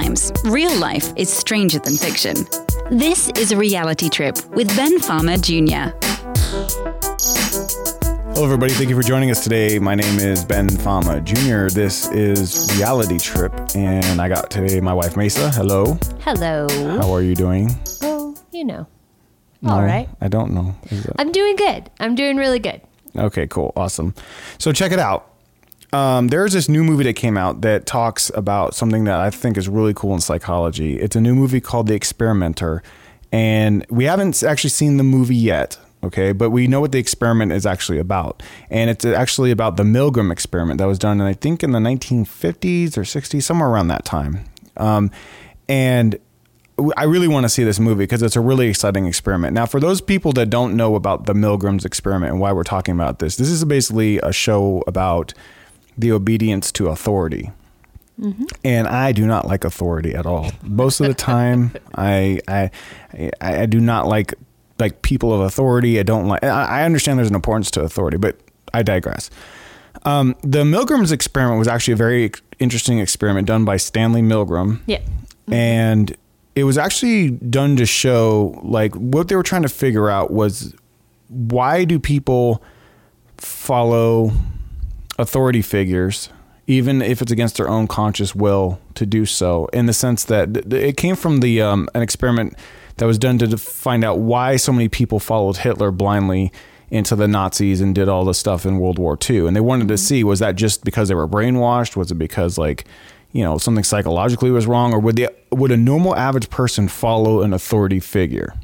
Sometimes real life is stranger than fiction. This is a reality trip with Ben Farmer Jr. Hello, everybody. Thank you for joining us today. My name is Ben Fama Jr. This is Reality Trip, and I got today my wife Mesa. Hello. Hello. How are you doing? Oh, you know. No, All right. I don't know. That- I'm doing good. I'm doing really good. Okay, cool. Awesome. So check it out. Um, there's this new movie that came out that talks about something that I think is really cool in psychology. It's a new movie called The Experimenter, and we haven't actually seen the movie yet. Okay, but we know what the experiment is actually about, and it's actually about the Milgram experiment that was done, and I think, in the 1950s or 60s, somewhere around that time. Um, and I really want to see this movie because it's a really exciting experiment. Now, for those people that don't know about the Milgrams experiment and why we're talking about this, this is basically a show about the obedience to authority. And I do not like authority at all. Most of the time, I, I I I do not like like people of authority. I don't like. I I understand there's an importance to authority, but I digress. Um, the Milgrams experiment was actually a very interesting experiment done by Stanley Milgram Yeah. and it was actually done to show like what they were trying to figure out was why do people follow authority figures even if it's against their own conscious will to do so in the sense that th- th- it came from the um, an experiment that was done to find out why so many people followed Hitler blindly into the Nazis and did all the stuff in World War II and they wanted to see was that just because they were brainwashed? Was it because like you know something psychologically was wrong? Or would the would a normal average person follow an authority figure?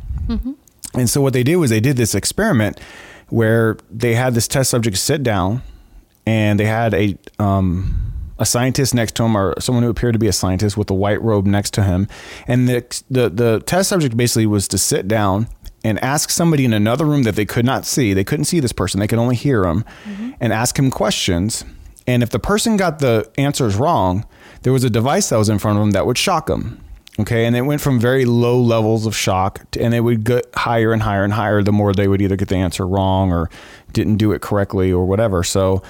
And so what they did was they did this experiment where they had this test subject sit down and they had a um, a scientist next to him or someone who appeared to be a scientist with a white robe next to him. And the the, the test subject basically was to sit down and ask somebody in another room that they could not see. They couldn't see this person. They could only hear him and ask him questions. And if the person got the answers wrong there was a device that was in front of them that would shock them Okay, and it went from very low levels of shock, to, and it would get higher and higher and higher the more they would either get the answer wrong or didn't do it correctly or whatever. So,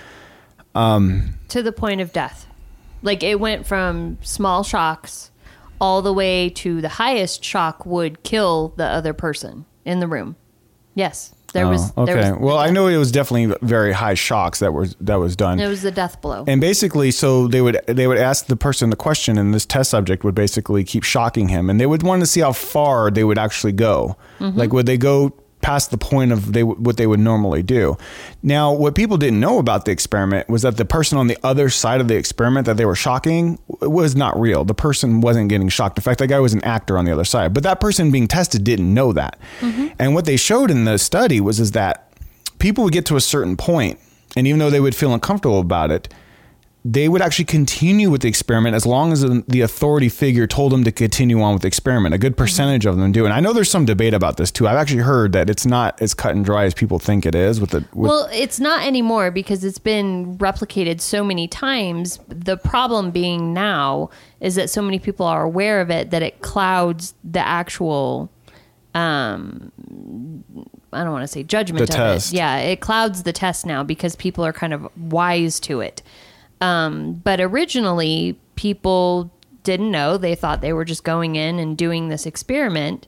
Um, to the point of death. Like it went from small shocks all the way to the highest shock would kill the other person in the room. Yes. There was Oh, okay. there was well, I know it was definitely very high shocks that was that was done. it was the death blow. And basically, so they would they would ask the person the question, and this test subject would basically keep shocking him, and they would want to see how far they would actually go. Mm-hmm. Like, would they go past the point of they what they would normally do? Now, what people didn't know about the experiment was that the person on the other side of the experiment that they were shocking was not real. The person wasn't getting shocked. In fact, that guy was an actor on the other side, but that person being tested didn't know that. Mm-hmm. And what they showed in the study was is that people would get to a certain point, and even though they would feel uncomfortable about it, they would actually continue with the experiment as long as the authority figure told them to continue on with the experiment. A good percentage of them do. And I know there's some debate about this too. I've actually heard that it's not as cut and dry as people think it is with the with Well, it's not anymore because it's been replicated so many times. The problem being now is that so many people are aware of it that it clouds the actual um I don't want to say judgment The of test. it. Yeah, it clouds the test now because people are kind of wise to it. Um, but originally, people didn't know. They thought they were just going in and doing this experiment.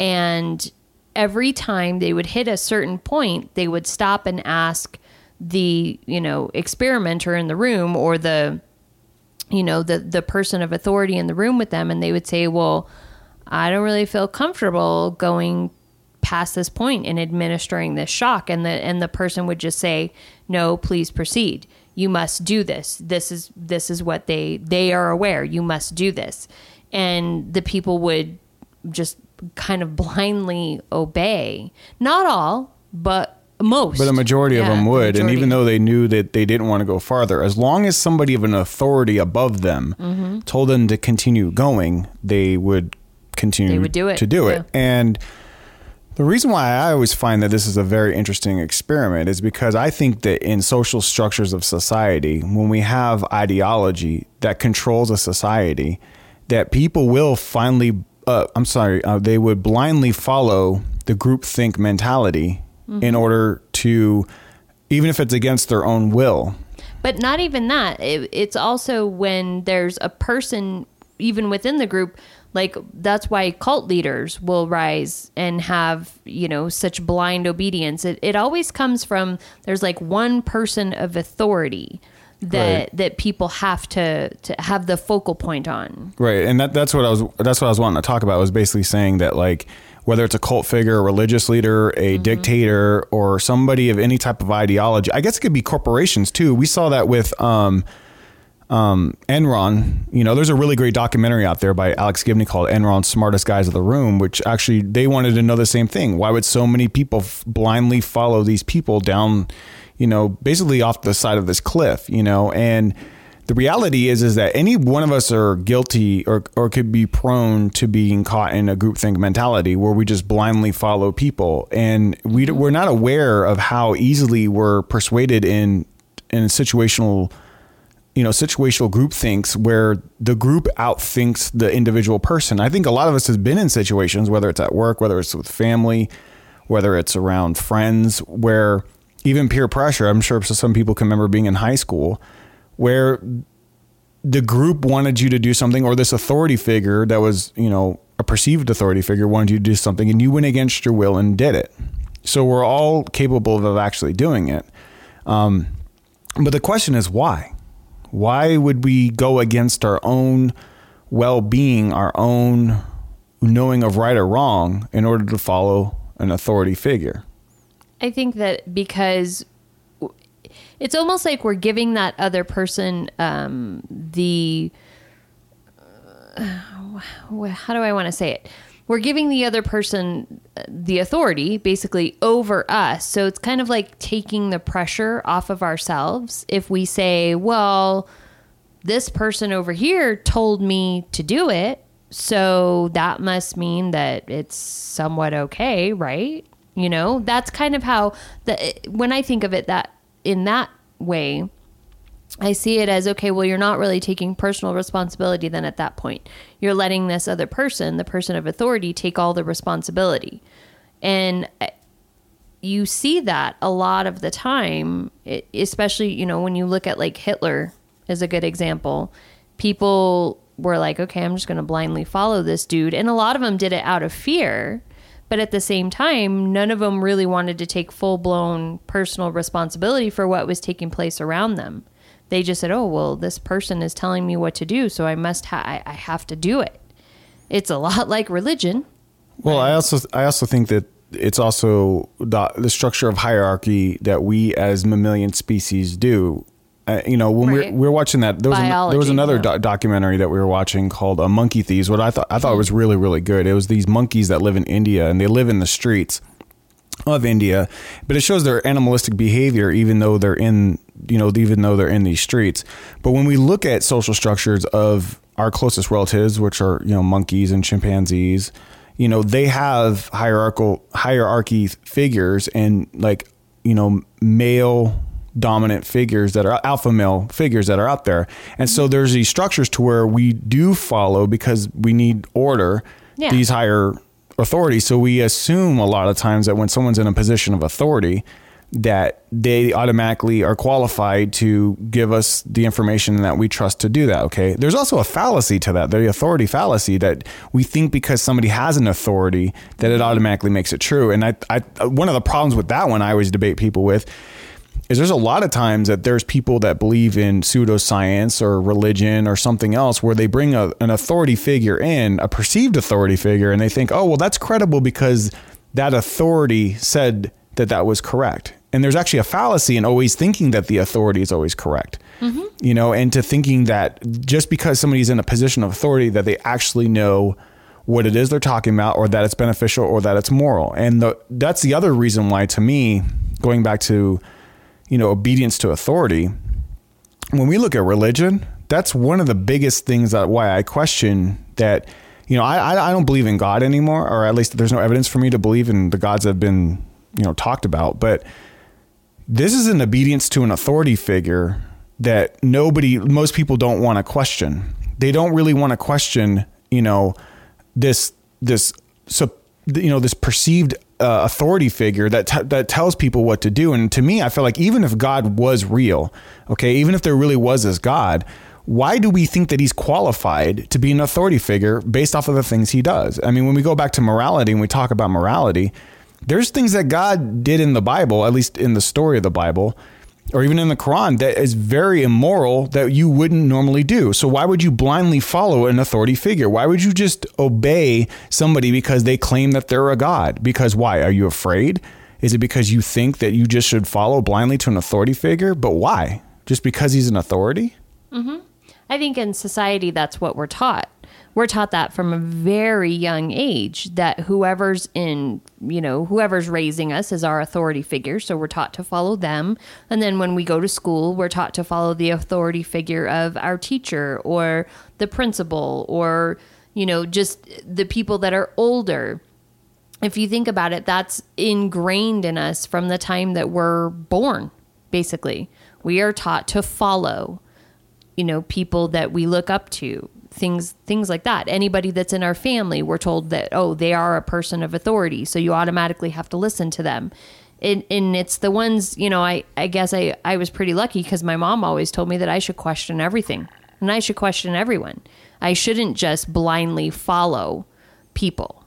And every time they would hit a certain point, they would stop and ask the, you know, experimenter in the room or the, you know, the, the person of authority in the room with them. And they would say, well, I don't really feel comfortable going past this point and administering this shock and the and the person would just say no please proceed you must do this this is this is what they they are aware you must do this and the people would just kind of blindly obey not all but most but a majority of Yeah, them the would. And even though they knew that they didn't want to go farther, as long as somebody of an authority above them Mm-hmm. told them to continue going, they would continue They would do it, to do it. yeah. And the reason why I always find that this is a very interesting experiment is because I think that in social structures of society, when we have ideology that controls a society, that people will finally, uh, I'm sorry, uh, they would blindly follow the groupthink mentality in order to, even if it's against their own will. But not even that. It, it's also when there's a person even within the group, like that's why cult leaders will rise and have you know such blind obedience. It it always comes from there's like one person of authority that Right. that people have to to have the focal point on. Right, and that that's what I was that's what I was wanting to talk about was basically saying that like whether it's a cult figure, a religious leader, a dictator, or somebody of any type of ideology, I guess it could be corporations too. We saw that with um, um, Enron. You know, there's a really great documentary out there by Alex Gibney called Enron Smartest Guys of the Room, which actually they wanted to know the same thing. Why would so many people f- blindly follow these people down, you know, basically off the side of this cliff, you know? And the reality is is that any one of us are guilty or, or could be prone to being caught in a groupthink mentality where we just blindly follow people and we, we're not aware of how easily we're persuaded in in situational you know situational group thinks where the group outthinks the individual person. I think a lot of us has been in situations whether it's at work whether it's with family whether it's around friends where even peer pressure i'm sure some people can remember being in high school where the group wanted you to do something or this authority figure that was you know a perceived authority figure wanted you to do something and you went against your will and did it. So we're all capable of actually doing it. Um, but the question is why why would we go against our own well-being our own knowing of right or wrong in order to follow an authority figure I think that because it's almost like we're giving that other person um, the uh, how do I want to say it? We're giving the other person uh, the authority basically over us. So it's kind of like taking the pressure off of ourselves if we say, well, this person over here told me to do it. So that must mean that it's somewhat okay, right? You know, that's kind of how the when I think of it that in that way, I see it as okay, well, you're not really taking personal responsibility then at that point. You're letting this other person, the person of authority, take all the responsibility. And uh, you see that a lot of the time, especially, you know, when you look at like Hitler is a good example. People were like, okay, I'm just going to blindly follow this dude. And a lot of them did it out of fear. But at the same time, none of them really wanted to take full blown personal responsibility for what was taking place around them. They just said, oh, well, this person is telling me what to do, so I must ha- I, I have to do it. It's a lot like religion. Well, I also I also think that it's also the the structure of hierarchy that we as mammalian species do. Uh, you know, when Right. we're we're watching that, there was, an, there was another yeah. do- documentary that we were watching called uh, Monkey Thieves. What I thought I thought was really really good. It was these monkeys that live in India and they live in the streets of India, but it shows their animalistic behavior even though they're in you know even though they're in these streets. But when we look at social structures of our closest relatives, which are you know monkeys and chimpanzees, you know they have hierarchical hierarchy figures and like you know male dominant figures that are alpha male figures that are out there. And so mm-hmm. there's these structures to where we do follow because we need order Yeah. these higher authorities. So we assume a lot of times that when someone's in a position of authority, that they automatically are qualified to give us the information that we trust to do that. Okay. There's also a fallacy to that, the authority fallacy that we think because somebody has an authority that it automatically makes it true. And I, I, one of the problems with that one I always debate people with is there's a lot of times that there's people that believe in pseudoscience or religion or something else where they bring a, an authority figure in, a perceived authority figure, and they think, oh, well, that's credible because that authority said that that was correct. And there's actually a fallacy in always thinking that the authority is always correct. Mm-hmm. You know, and to thinking that just because somebody's in a position of authority that they actually know what it is they're talking about or that it's beneficial or that it's moral. And the, that's the other reason why to me, going back to you know, obedience to authority. When we look at religion, that's one of the biggest things that why I question that. You know, I I don't believe in God anymore, or at least there's no evidence for me to believe in the gods that have been you know talked about. But this is an obedience to an authority figure that nobody, most people don't want to question. They don't really want to question, you know, this this so you know this perceived uh, authority figure that t- that tells people what to do. And to me, I feel like even if God was real, okay, even if there really was this God, why do we think that he's qualified to be an authority figure based off of the things he does? I mean, when we go back to morality and we talk about morality, there's things that God did in the Bible, at least in the story of the Bible, or even in the Quran, that is very immoral that you wouldn't normally do. So why would you blindly follow an authority figure? Why would you just obey somebody because they claim that they're a god? Because why? Are you afraid? Is it because you think that you just should follow blindly to an authority figure? But why? Just because he's an authority? Mm-hmm. I think in society, that's what we're taught. We're taught that from a very young age that whoever's in, you know, whoever's raising us is our authority figure. So we're taught to follow them. And then when we go to school, we're taught to follow the authority figure of our teacher or the principal or, you know, just the people that are older if you think about it, that's ingrained in us from the time that we're born, basically. We are taught to follow, you know, people that we look up to, things things like that. Anybody that's in our family, we're told that, oh, they are a person of authority, so you automatically have to listen to them. And, and it's the ones, you know, I, I guess I, I was pretty lucky because my mom always told me that I should question everything and I should question everyone. I shouldn't just blindly follow people.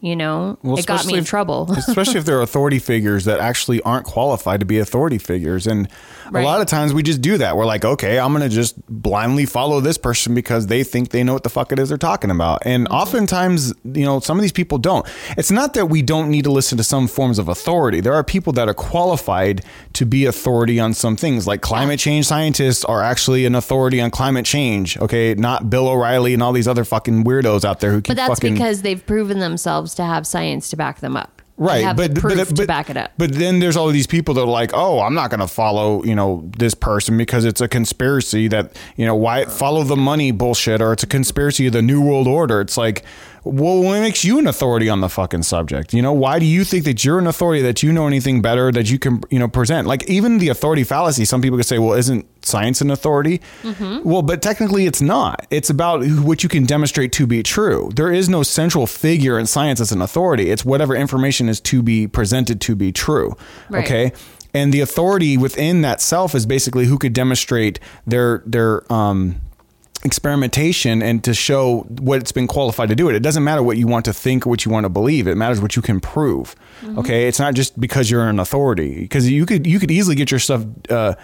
You know, Well, it got me in if- trouble. especially if they're authority figures that actually aren't qualified to be authority figures. And Right. a lot of times we just do that. We're like, okay, I'm going to just blindly follow this person because they think they know what the fuck it is they're talking about. And Mm-hmm. oftentimes, you know, some of these people don't. It's not that we don't need to listen to some forms of authority. There are people that are qualified to be authority on some things, like climate change scientists are actually an authority on climate change. Okay, not Bill O'Reilly and all these other fucking weirdos out there who keep But that's fucking because they've proven themselves to have science to back them up. Right but, proof but, to back it up. but then there's all these people that are like oh i'm not going to follow you know this person because it's a conspiracy that you know why follow the money bullshit or it's a conspiracy of the new world order it's like what makes you an authority on the fucking subject you know why do you think that you're an authority that you know anything better that you can you know present? Like even the authority fallacy some people could say well isn't science an authority? Mm-hmm. well but technically it's not. It's about what you can demonstrate to be true. There is no central figure in science as an authority. It's whatever information is to be presented to be true Right. okay? And the authority within that self is basically who could demonstrate their their um experimentation and to show what it's been qualified to do it. It doesn't matter what you want to think or what you want to believe. It matters what you can prove. Okay, it's not just because you're an authority because you could you could easily get your stuff uh,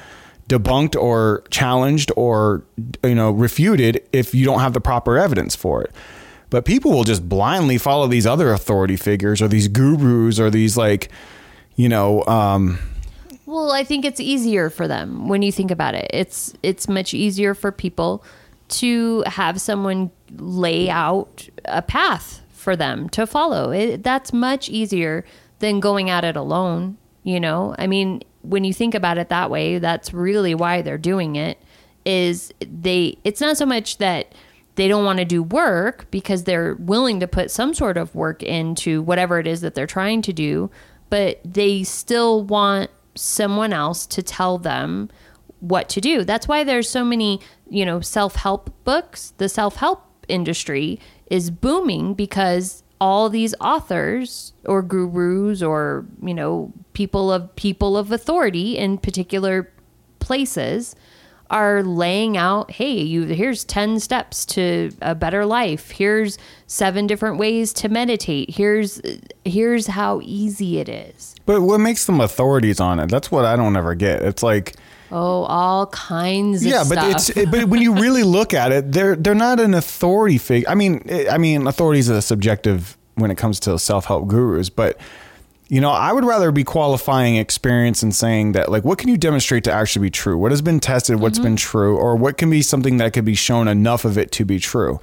debunked or challenged or you know refuted if you don't have the proper evidence for it. But people will just blindly follow these other authority figures or these gurus or these like you know um, Well, I think it's easier for them when you think about it. It's it's much easier for people to have someone lay out a path for them to follow. It, that's much easier than going at it alone, you know? I mean, when you think about it that way, that's really why they're doing it is they it's not so much that they don't want to do work because they're willing to put some sort of work into whatever it is that they're trying to do, but they still want someone else to tell them what to do. That's why there's so many, you know, self-help books. The self-help industry is booming because all these authors or gurus or, you know, people of people of authority in particular places are laying out hey you here's 10 steps to a better life here's seven different ways to meditate here's here's how easy it is but what makes them authorities on it? That's what I don't ever get. It's like oh all kinds of yeah, stuff but it's but when you really look at it, they're they're not an authority figure. I mean, I mean, authorities are subjective when it comes to self help gurus, but you know, I would rather be qualifying experience and saying that like, what can you demonstrate to actually be true? What has been tested? What's mm-hmm. been true? Or what can be something that could be shown enough of it to be true?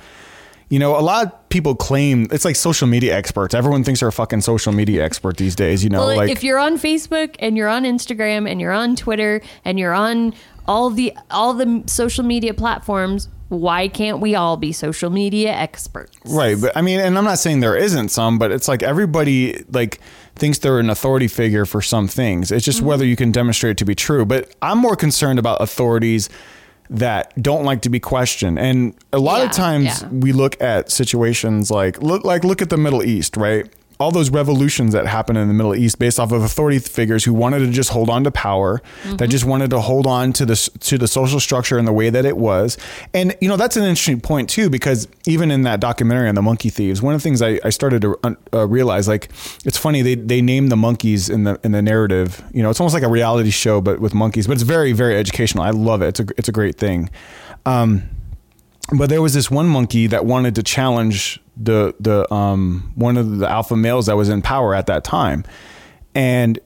You know, a lot of people claim it's like social media experts. Everyone thinks they're a fucking social media expert these days. You know, well, like if you're on Facebook and you're on Instagram and you're on Twitter and you're on all the all the social media platforms, why can't we all be social media experts? Right, but I mean, and I'm not saying there isn't some, but it's like everybody like thinks they're an authority figure for some things. It's Mm-hmm. just whether you can demonstrate it to be true. But I'm more concerned about authorities that don't like to be questioned. And a lot Yeah, of times yeah. we look at situations like look like look at the Middle East, right? All those revolutions that happened in the Middle East based off of authority figures who wanted to just hold on to power, Mm-hmm. that just wanted to hold on to the to the social structure and the way that it was. And you know that's an interesting point too because even in that documentary on the monkey thieves, one of the things I, I started to uh, realize like it's funny they they name the monkeys in the in the narrative. You know, it's almost like a reality show but with monkeys, but it's very very educational. I love it. It's a it's a great thing. Um, but there was this one monkey that wanted to challenge the the um one of the alpha males that was in power at that time. And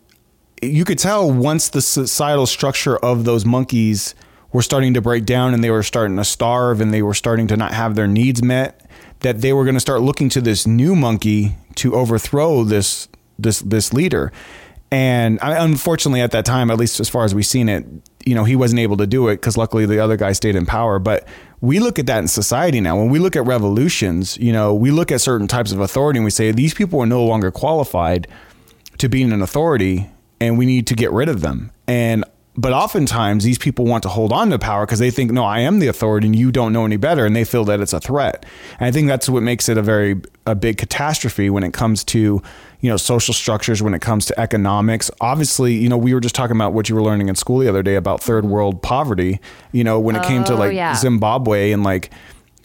you could tell once the societal structure of those monkeys were starting to break down and they were starting to starve and they were starting to not have their needs met that they were going to start looking to this new monkey to overthrow this this this leader. And unfortunately at that time at least as far as we've seen it you know he wasn't able to do it because luckily the other guy stayed in power. But we look at that in society now. When we look at revolutions you know we look at certain types of authority and we say these people are no longer qualified to being an authority and we need to get rid of them. And but oftentimes these people want to hold on to power because they think no i am the authority and you don't know any better and they feel that it's a threat and i think that's what makes it a very a big catastrophe when it comes to you know social structures when it comes to economics obviously you know we were just talking about what you were learning in school the other day about third world poverty you know when it came to Oh, like yeah. zimbabwe and like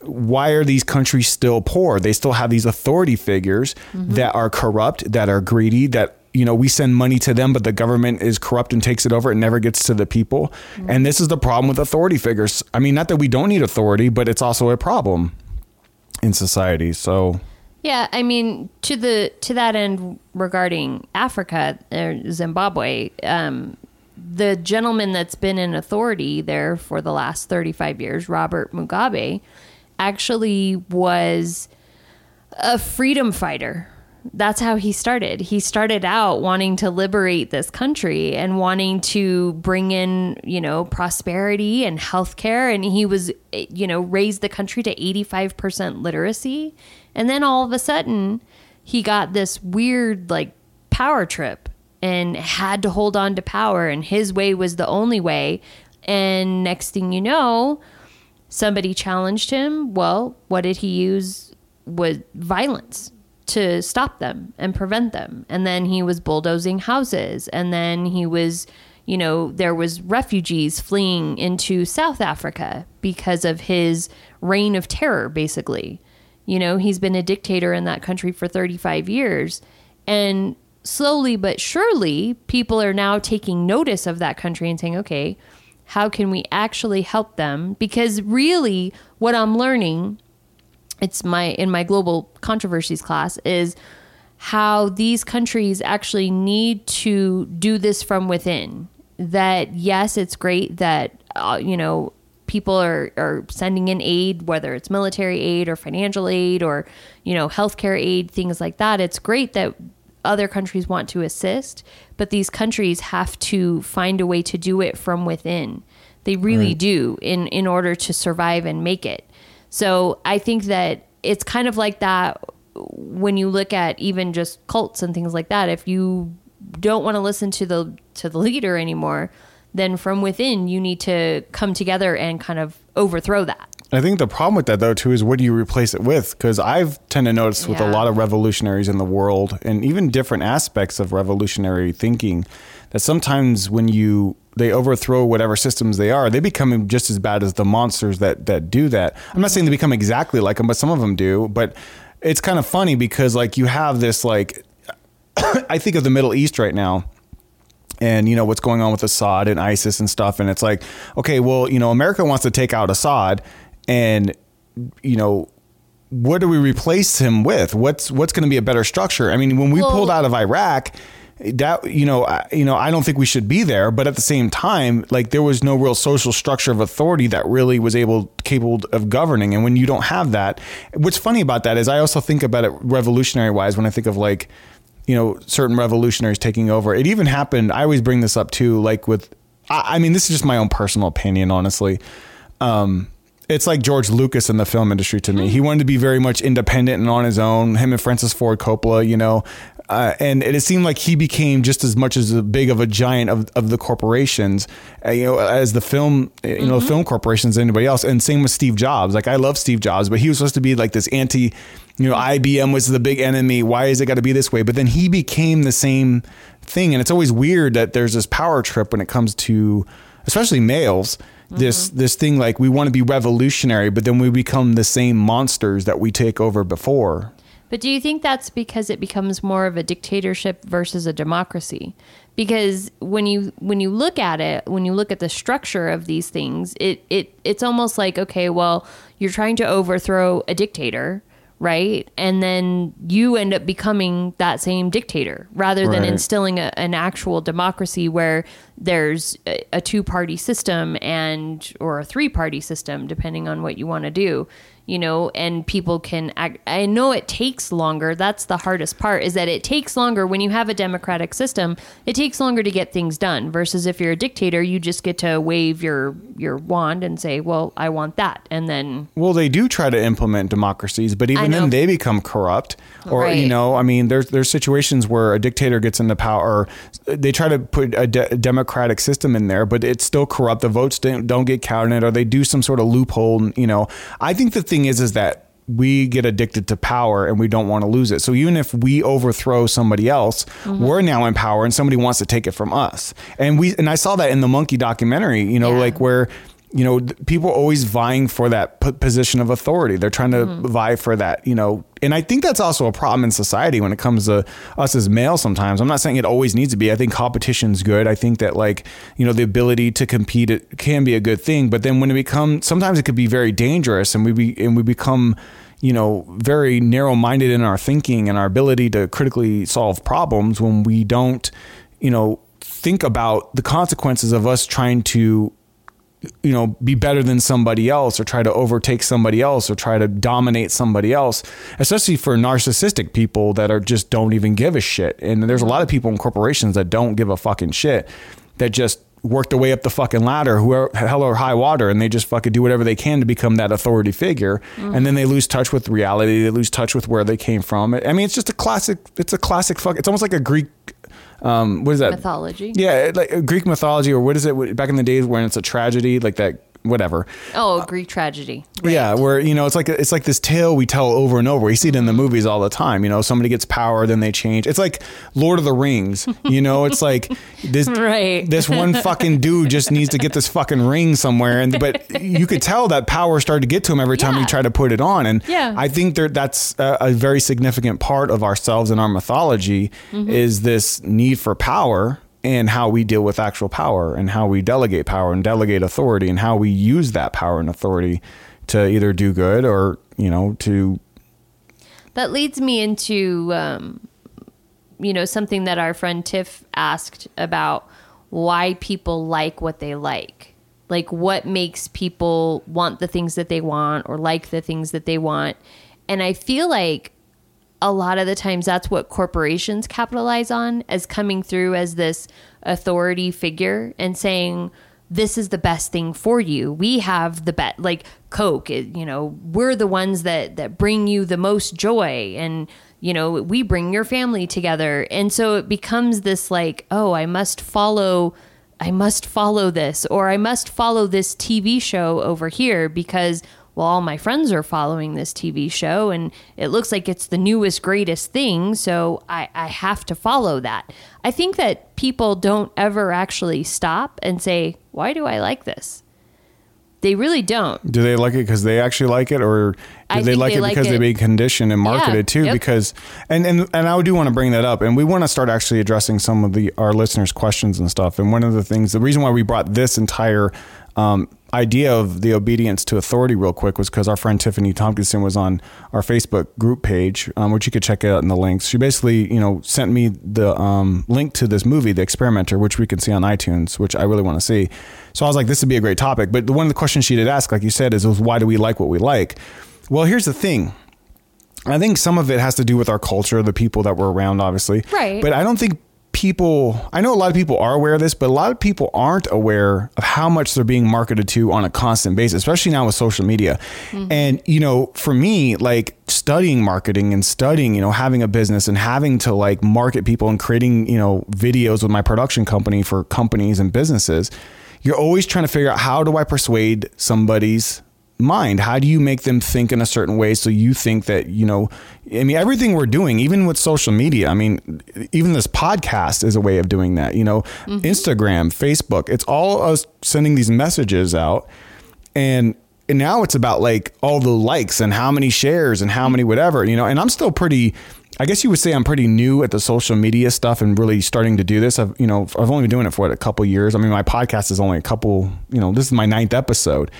why are these countries still poor? They still have these authority figures mm-hmm. that are corrupt, that are greedy, that you know we send money to them, but the government is corrupt and takes it over. It never gets to the people, and this is the problem with authority figures. I mean, not that we don't need authority, but it's also a problem in society. So Yeah, I mean, to the to that end, regarding Africa or Zimbabwe, um, the gentleman that's been in authority there for the last thirty five years, Robert Mugabe, actually was a freedom fighter. That's how he started. He started out wanting to liberate this country and wanting to bring in, you know, prosperity and healthcare. And he was, you know, raised the country to 85% literacy. And then all of a sudden, he got this weird, like, power trip and had to hold on to power. And his way was the only way. And next thing you know, somebody challenged him. Well, what did he use? Was violence to stop them and prevent them. And then he was bulldozing houses. And then he was, you know, there was refugees fleeing into South Africa because of his reign of terror, basically. You know, he's been a dictator in that country for 35 years. And slowly but surely, people are now taking notice of that country and saying, okay, how can we actually help them? Because really, what I'm learning, it's my in my global controversies class, is how these countries actually need to do this from within. That yes, it's great that uh, you know people are, are sending in aid, whether it's military aid or financial aid or you know healthcare aid, things like that. It's great that other countries want to assist, but these countries have to find a way to do it from within. They really do in in order to survive and make it. So I think that it's kind of like that when you look at even just cults and things like that. If you don't want to listen to the to the leader anymore, then from within you need to come together and kind of overthrow that. I think the problem with that though too is what do you replace it with? Because I've tend to notice with a lot of revolutionaries in the world and even different aspects of revolutionary thinking that sometimes when you they overthrow whatever systems they are, they become just as bad as the monsters that that do that. I'm not saying they become exactly like them, but some of them do. But it's kind of funny because like you have this like I think of the Middle East right now and you know what's going on with Assad and ISIS and stuff and it's like okay well you know America wants to take out Assad and you know what do we replace him with what's what's going to be a better structure I mean when we Well- pulled out of Iraq that you know I, you know I don't think we should be there but at the same time like there was no real social structure of authority that really was able capable of governing and when you don't have that what's funny about that is I also think about it revolutionary wise when I think of like you know certain revolutionaries taking over it even happened i always bring this up too like with i, I mean this is just my own personal opinion honestly um it's like George Lucas in the film industry to me. He wanted to be very much independent and on his own. Him and Francis Ford Coppola, you know, Uh, and it seemed like he became just as much as a big of a giant of, of the corporations, uh, you know, as the film, you know, film corporations, anybody else. And same with Steve Jobs. Like I love Steve Jobs, but he was supposed to be like this anti, you know, IBM was the big enemy. Why is it got to be this way? But then he became the same thing. And it's always weird that there's this power trip when it comes to, especially males. This this thing like we want to be revolutionary, but then we become the same monsters that we take over before. But do you think that's because it becomes more of a dictatorship versus a democracy? Because when you when you look at it, when you look at the structure of these things, it, it it's almost like okay, well, you're trying to overthrow a dictator, right? And then you end up becoming that same dictator rather than Right. instilling a, an actual democracy where there's a, a two party system and or a three party system depending on what you want to do you know and people can act i know it takes longer that's the hardest part is that it takes longer when you have a democratic system it takes longer to get things done versus if you're a dictator you just get to wave your your wand and say well i want that and then Well, they do try to implement democracies, but even then they become corrupt. Or you know, I mean, there's there's situations where a dictator gets into power. They try to put a, de- democratic system in there, but it's still corrupt. The votes don't, don't get counted, or they do some sort of loophole. You know, I think the thing is, is that we get addicted to power and we don't want to lose it. So even if we overthrow somebody else, mm-hmm. we're now in power and somebody wants to take it from us. And we and I saw that in the monkey documentary, you know, Yeah. like where you know, people are always vying for that p- position of authority. They're trying to mm-hmm. vie for that, you know, and I think that's also a problem in society when it comes to us as males sometimes. I'm not saying it always needs to be. I think competition's good. I think that like, you know, the ability to compete it can be a good thing, but then when it becomes sometimes it could be very dangerous and we be and we become you know, very narrow minded in our thinking and our ability to critically solve problems when we don't, you know, think about the consequences of us trying to you know be better than somebody else or try to overtake somebody else or try to dominate somebody else especially for narcissistic people that are just don't even give a shit. And there's a lot of people in corporations that don't give a fucking shit that just work their way up the fucking ladder whoever hell or high water and they just fucking do whatever they can to become that authority figure. And then they lose touch with reality they lose touch with where they came from. I mean it's just a classic it's a classic fuck it's almost like a greek um what is that mythology yeah, like Greek mythology, or what is it? Back in the days when it's a tragedy, like that, whatever. oh greek tragedy Yeah, where you know it's like it's like this tale we tell over and over. You see it in the movies all the time. You know, somebody gets power, then they change. It's like Lord of the Rings. You know, it's like this Right. this one fucking dude just needs to get this fucking ring somewhere, and but you could tell that power started to get to him every time he tried to put it on. And Yeah. I think there that's a, a very significant part of ourselves and our mythology Mm-hmm. is this need for power and how we deal with actual power and how we delegate power and delegate authority and how we use that power and authority to either do good or you know to That leads me into, um, you know, something that our friend Tiff asked about why people like what they like. Like, what makes people want the things that they want or like the things that they want. And I feel like a lot of the times that's what corporations capitalize on as coming through as this authority figure and saying this is the best thing for you. We have the bet like coke you know we're the ones that that bring you the most joy and you know we bring your family together. And so it becomes this like oh i must follow I must follow this or I must follow this TV show over here because well all my friends are following this TV show and it looks like it's the newest greatest thing so I, I have to follow that. I think that people don't ever actually stop and say, Why do I like this? They really don't. do they like it because they actually like it or do I they like they it like because it- they've been conditioned and marketed Yeah, too yep. because and, and and I do want to bring that up and we want to start actually addressing some of the our listeners questions and stuff and one of the things the reason why we brought this entire um, idea of the obedience to authority real quick was because our friend Tiffany Tompkinson was on our Facebook group page, um, which you could check out in the links. She basically, you know, sent me the um, link to this movie, The Experimenter, which we can see on iTunes, which I really want to see. So I was like, this would be a great topic. But one of the questions she did ask, like you said, is, was why do we like what we like? Well, here's the thing. I think some of it has to do with our culture, the people that we're around, obviously. Right. But I don't think people I know a lot of people are aware of this, but a lot of people aren't aware of how much they're being marketed to on a constant basis, especially now with social media. Mm-hmm. And you know, for me, like studying marketing and studying, you know, having a business and having to like market people and creating, you know, videos with my production company for companies and businesses, you're always trying to figure out how do I persuade somebody's mind. How do you make them think in a certain way so you think that you know i mean everything we're doing even with social media i mean even this podcast is a way of doing that you know? Mm-hmm. Instagram facebook it's all us sending these messages out. And and now it's about like all the likes and how many shares and how many whatever you know? And i'm still pretty i guess you would say i'm pretty new at the social media stuff and really starting to do this. I've you know i've only been doing it for what a couple years. I mean my podcast is only a couple you know this is my ninth episode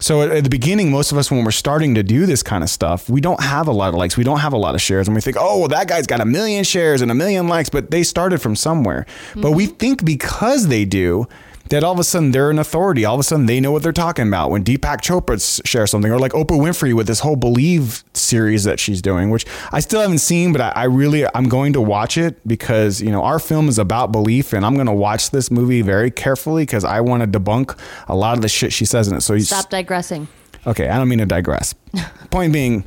so at, at the beginning, most of us, when we're starting to do this kind of stuff, we don't have a lot of likes. We don't have a lot of shares. And we think, oh, well, that guy's got a million shares and a million likes, but they started from somewhere. But we mm-hmm. think because they do, that all of a sudden they're an authority. All of a sudden they know what they're talking about. When Deepak Chopra shares something, or like Oprah Winfrey with this whole Believe series that she's doing, which I still haven't seen, but I, I really I'm going to watch it because you know our film is about belief, and I'm going to watch this movie very carefully because I want to debunk a lot of the shit she says in it. So you Stop digressing. Okay, I don't mean to digress. Point being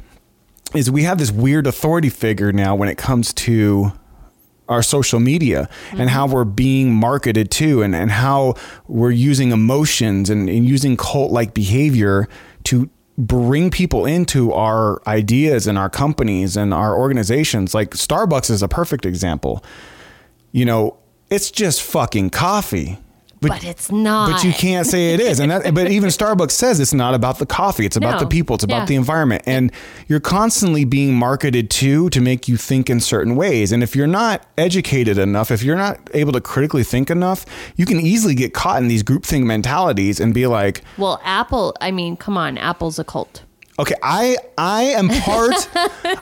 is we have this weird authority figure now when it comes to our social media and how we're being marketed to and, and how we're using emotions and, and using cult like behavior to bring people into our ideas and our companies and our organizations. Like Starbucks is a perfect example. You know, it's just fucking coffee. But it's not. But you can't say it is. And that but even Starbucks says it's not about the coffee. It's about No. the people. It's about Yeah. the environment. And you're constantly being marketed to to make you think in certain ways. And if you're not educated enough, if you're not able to critically think enough, you can easily get caught in these groupthink mentalities and be like, Well, Apple, I mean, come on, Apple's a cult. Okay, I I am part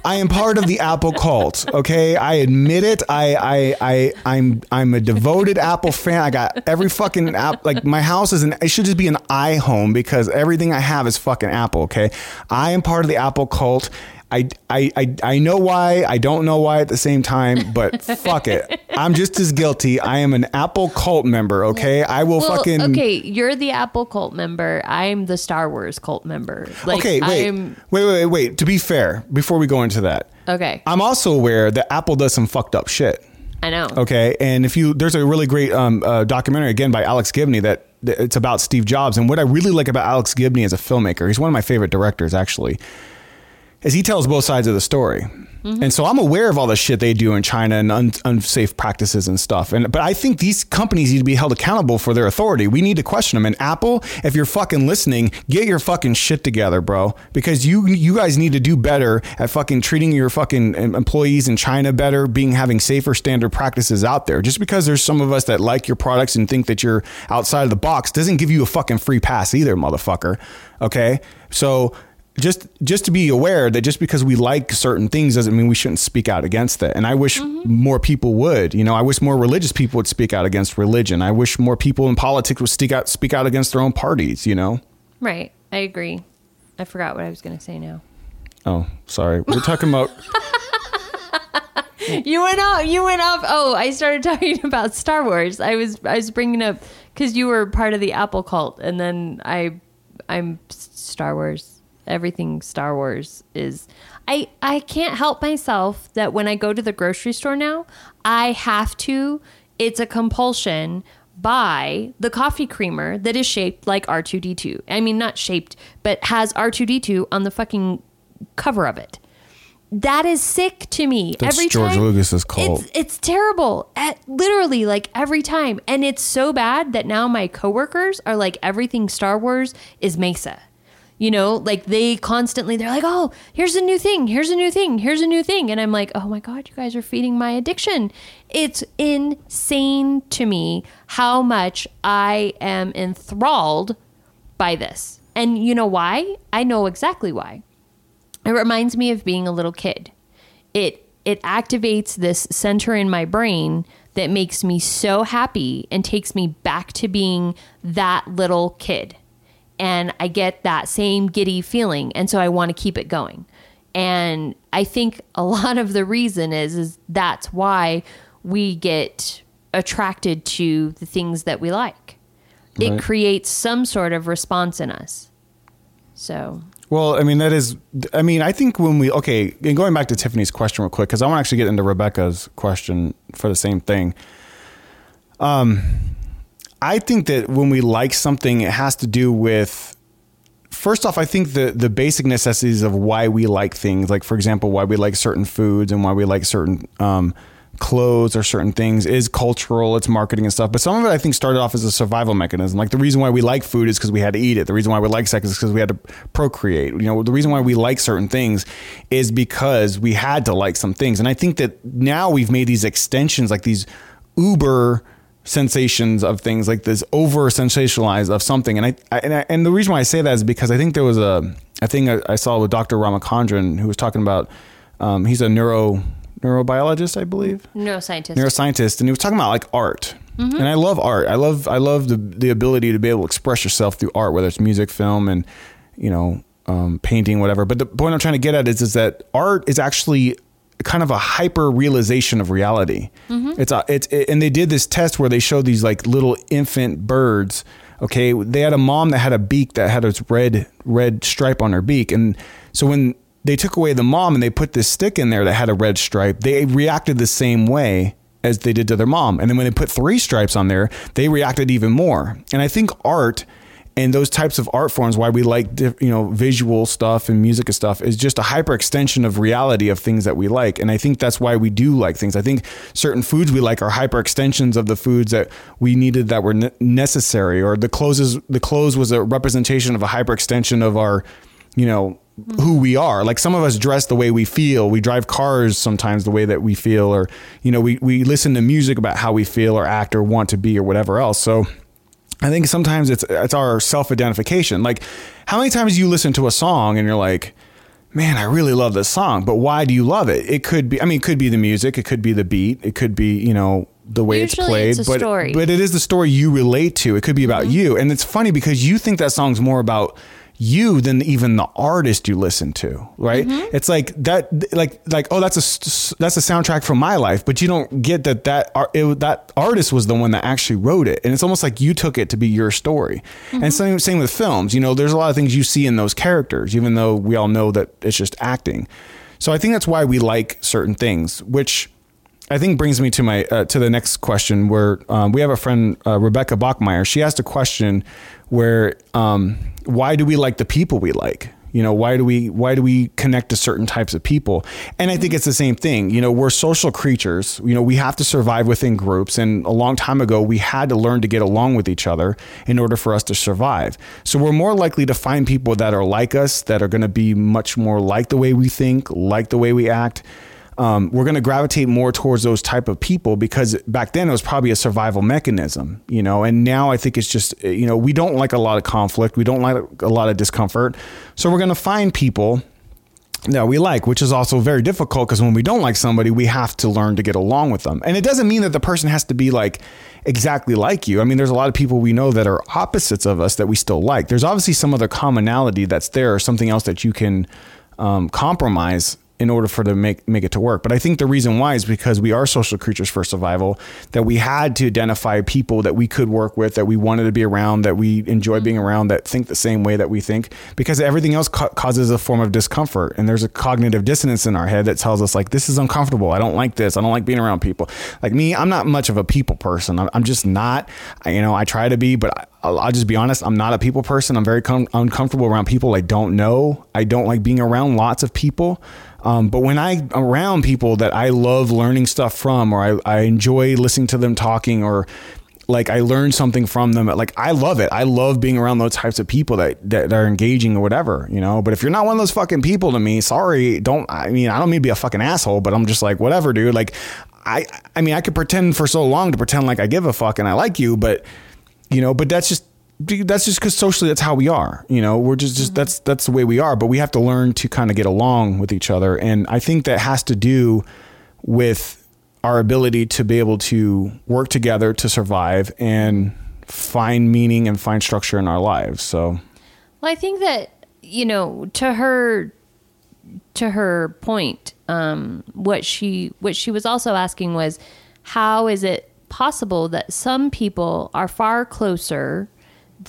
I am part of the Apple cult. Okay, I admit it. I I I I'm I'm a devoted Apple fan. I got every fucking app. Like my house is an. It should just be an iHome because everything I have is fucking Apple. Okay, I am part of the Apple cult. I, I, I, I know why. I don't know why at the same time, but fuck it. I'm just as guilty. I am an Apple cult member, okay? I will Well, fucking. okay, you're the Apple cult member. I'm the Star Wars cult member. Like, okay, wait, I'm, wait, wait, wait. To be fair, before we go into that, okay, I'm also aware that Apple does some fucked up shit. I know. Okay, and if you there's a really great um, uh, documentary again by Alex Gibney that, that it's about Steve Jobs. And what I really like about Alex Gibney as a filmmaker, he's one of my favorite directors actually, is he tells both sides of the story. Mm-hmm. And so I'm aware of all the shit they do in China and un- unsafe practices and stuff. And but I think these companies need to be held accountable for their authority. We need to question them. And Apple, if you're fucking listening, get your fucking shit together, bro. Because you you guys need to do better at fucking treating your fucking employees in China better, being having safer standard practices out there. Just because there's some of us that like your products and think that you're outside of the box doesn't give you a fucking free pass either, motherfucker. Okay, so just just to be aware that just because we like certain things doesn't mean we shouldn't speak out against it. And I wish mm-hmm. more people would. You know, I wish more religious people would speak out against religion. I wish more people in politics would speak out speak out against their own parties. You know. Right. I agree. I forgot what I was going to say now. Oh, sorry. We're talking about. You went off. You went off. Oh, I started talking about Star Wars. I was I was bringing up because you were part of the Apple cult, and then I I'm Star Wars. Everything Star Wars is. I I can't help myself that when I go to the grocery store now, I have to. It's a compulsion. Buy the coffee creamer that is shaped like R2D2. I mean, not shaped, but has R2D2 on the fucking cover of it. That is sick to me. That's every George time, Lucas's cult. It's, it's terrible. At, literally, like every time, and it's so bad that now my coworkers are like everything Star Wars is Mesa. You know, like they constantly they're like, "Oh, here's a new thing. Here's a new thing. Here's a new thing." And I'm like, "Oh my god, you guys are feeding my addiction." It's insane to me how much I am enthralled by this. And you know why? I know exactly why. It reminds me of being a little kid. It it activates this center in my brain that makes me so happy and takes me back to being that little kid. And I get that same giddy feeling and so I want to keep it going. And I think a lot of the reason is is that's why we get attracted to the things that we like. Right. It creates some sort of response in us. So, Well, I mean, that is, I mean, I think when we, okay, and going back to Tiffany's question real quick, because I want to actually get into Rebecca's question for the same thing. Um, I think that when we like something, it has to do with, first off, I think the, the basic necessities of why we like things, like, for example, why we like certain foods and why we like certain, um, clothes or certain things is cultural, it's marketing and stuff. But some of it I think started off as a survival mechanism. Like the reason why we like food is because we had to eat it. The reason why we like sex is because we had to procreate. You know, the reason why we like certain things is because we had to like some things. And I think that now we've made these extensions, like these uber sensations of things like this over sensationalized of something and I, I, and I and the reason why I say that is because I think there was a a thing I, I saw with Dr. Ramachandran who was talking about um, he's a neuro neurobiologist I believe neuroscientist. neuroscientist, and he was talking about like art. And I love art. I love I love the the ability to be able to express yourself through art, whether it's music, film, and you know, um, painting, whatever. But the point I'm trying to get at is is that art is actually kind of a hyper realization of reality. Mm-hmm. It's a, it's it, and they did this test where they showed these like little infant birds. Okay, they had a mom that had a beak that had its red red stripe on her beak, and so when they took away the mom and they put this stick in there that had a red stripe, they reacted the same way as they did to their mom. And then when they put three stripes on there, they reacted even more. And I think art and those types of art forms, why we like you know visual stuff and music and stuff, is just a hyper extension of reality of things that we like. And I think that's why we do like things. I think certain foods we like are hyper extensions of the foods that we needed that were ne- necessary. Or the clothes is, the clothes was a representation of a hyper extension of our you know mm-hmm. who we are like some of us dress the way we feel we drive cars sometimes the way that we feel or you know we, we listen to music about how we feel or act or want to be or whatever else so i think sometimes it's it's our self-identification. Like how many times you listen to a song and you're like man i really love this song but why do you love it? It could be i mean it could be the music it could be the beat it could be you know the way it's played it's but story. but it is the story you relate to. It could be about you. And it's funny because you think that song's more about you than even the artist you listen to right? Mm-hmm. It's like that like like oh that's a that's a soundtrack from my life but you don't get that that art it, that artist was the one that actually wrote it. And it's almost like you took it to be your story. And mm-hmm. same same with films. You know there's a lot of things you see in those characters even though we all know that it's just acting. So i think that's why we like certain things which I think brings me to my uh, to the next question where um, we have a friend uh, Rebecca Bachmeyer. She asked a question where um, why do we like the people we like? You know, why do we why do we connect to certain types of people? And I think it's the same thing. You know, we're social creatures. You know, we have to survive within groups. And a long time ago, we had to learn to get along with each other in order for us to survive. So we're more likely to find people that are like us, that are going to be much more like the way we think, like the way we act um, we're going to gravitate more towards those type of people because back then it was probably a survival mechanism, you know, and now I think it's just, you know, we don't like a lot of conflict. We don't like a lot of discomfort. So we're going to find people that we like, which is also very difficult because when we don't like somebody, we have to learn to get along with them. And it doesn't mean that the person has to be like exactly like you. I mean, there's a lot of people we know that are opposites of us that we still like. There's obviously some other commonality that's there or something else that you can um, compromise in order for to make make it to work. But I think the reason why is because we are social creatures for survival. That we had to identify people that we could work with, that we wanted to be around, that we enjoy being mm-hmm. around, that think the same way that we think. Because everything else ca- causes a form of discomfort, and there's a cognitive dissonance in our head that tells us like this is uncomfortable. I don't like this. I don't like being around people. Like me, I'm not much of a people person. I'm, I'm just not. I, you know, I try to be, but. I, I'll, I'll just be honest. I'm not a people person. I'm very com- uncomfortable around people I don't know. I don't like being around lots of people. Um, but when I around people that I love learning stuff from, or I, I enjoy listening to them talking, or like I learn something from them, like I love it. I love being around those types of people that, that are engaging or whatever, you know. But if you're not one of those fucking people to me, sorry, don't. I mean, I don't mean to be a fucking asshole, but I'm just like whatever, dude. Like, I, I mean, I could pretend for so long to pretend like I give a fuck and I like you, but you know but that's just that's just because socially that's how we are you know? We're just, just that's that's the way we are but we have to learn to kind of get along with each other and i think that has to do with our ability to be able to work together to survive and find meaning and find structure in our lives so. Well, I think that you know, to her, to her point, um, what she what she was also asking was, how is it possible that some people are far closer